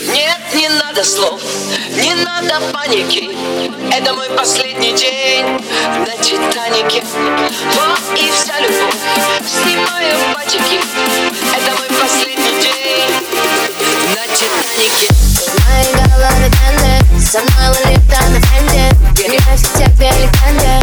Нет, не надо слов, не надо паники. Это мой последний день на Титанике Вот и вся любовь, снимаю пачки Это мой последний день на Титанике Мои головы со мной улета на фенде. Меня все те легенды,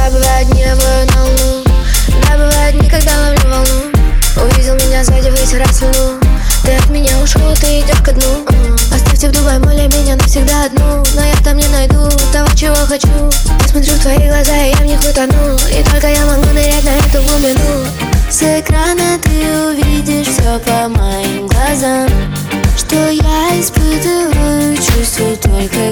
Да, бывают дни, я Да, бывают дни, когда ловлю волну Увидел меня сзади, вытирать вину Ты от меня ушел, ты идешь ко дну. Оставьте в Дубай, моля меня навсегда одну. Но я там не найду того, чего хочу. Я смотрю в твои глаза, и я в них утону. И только я могу нырять на эту глубину. С экрана ты увидишь все по моим глазам. Что я испытываю, чувствую только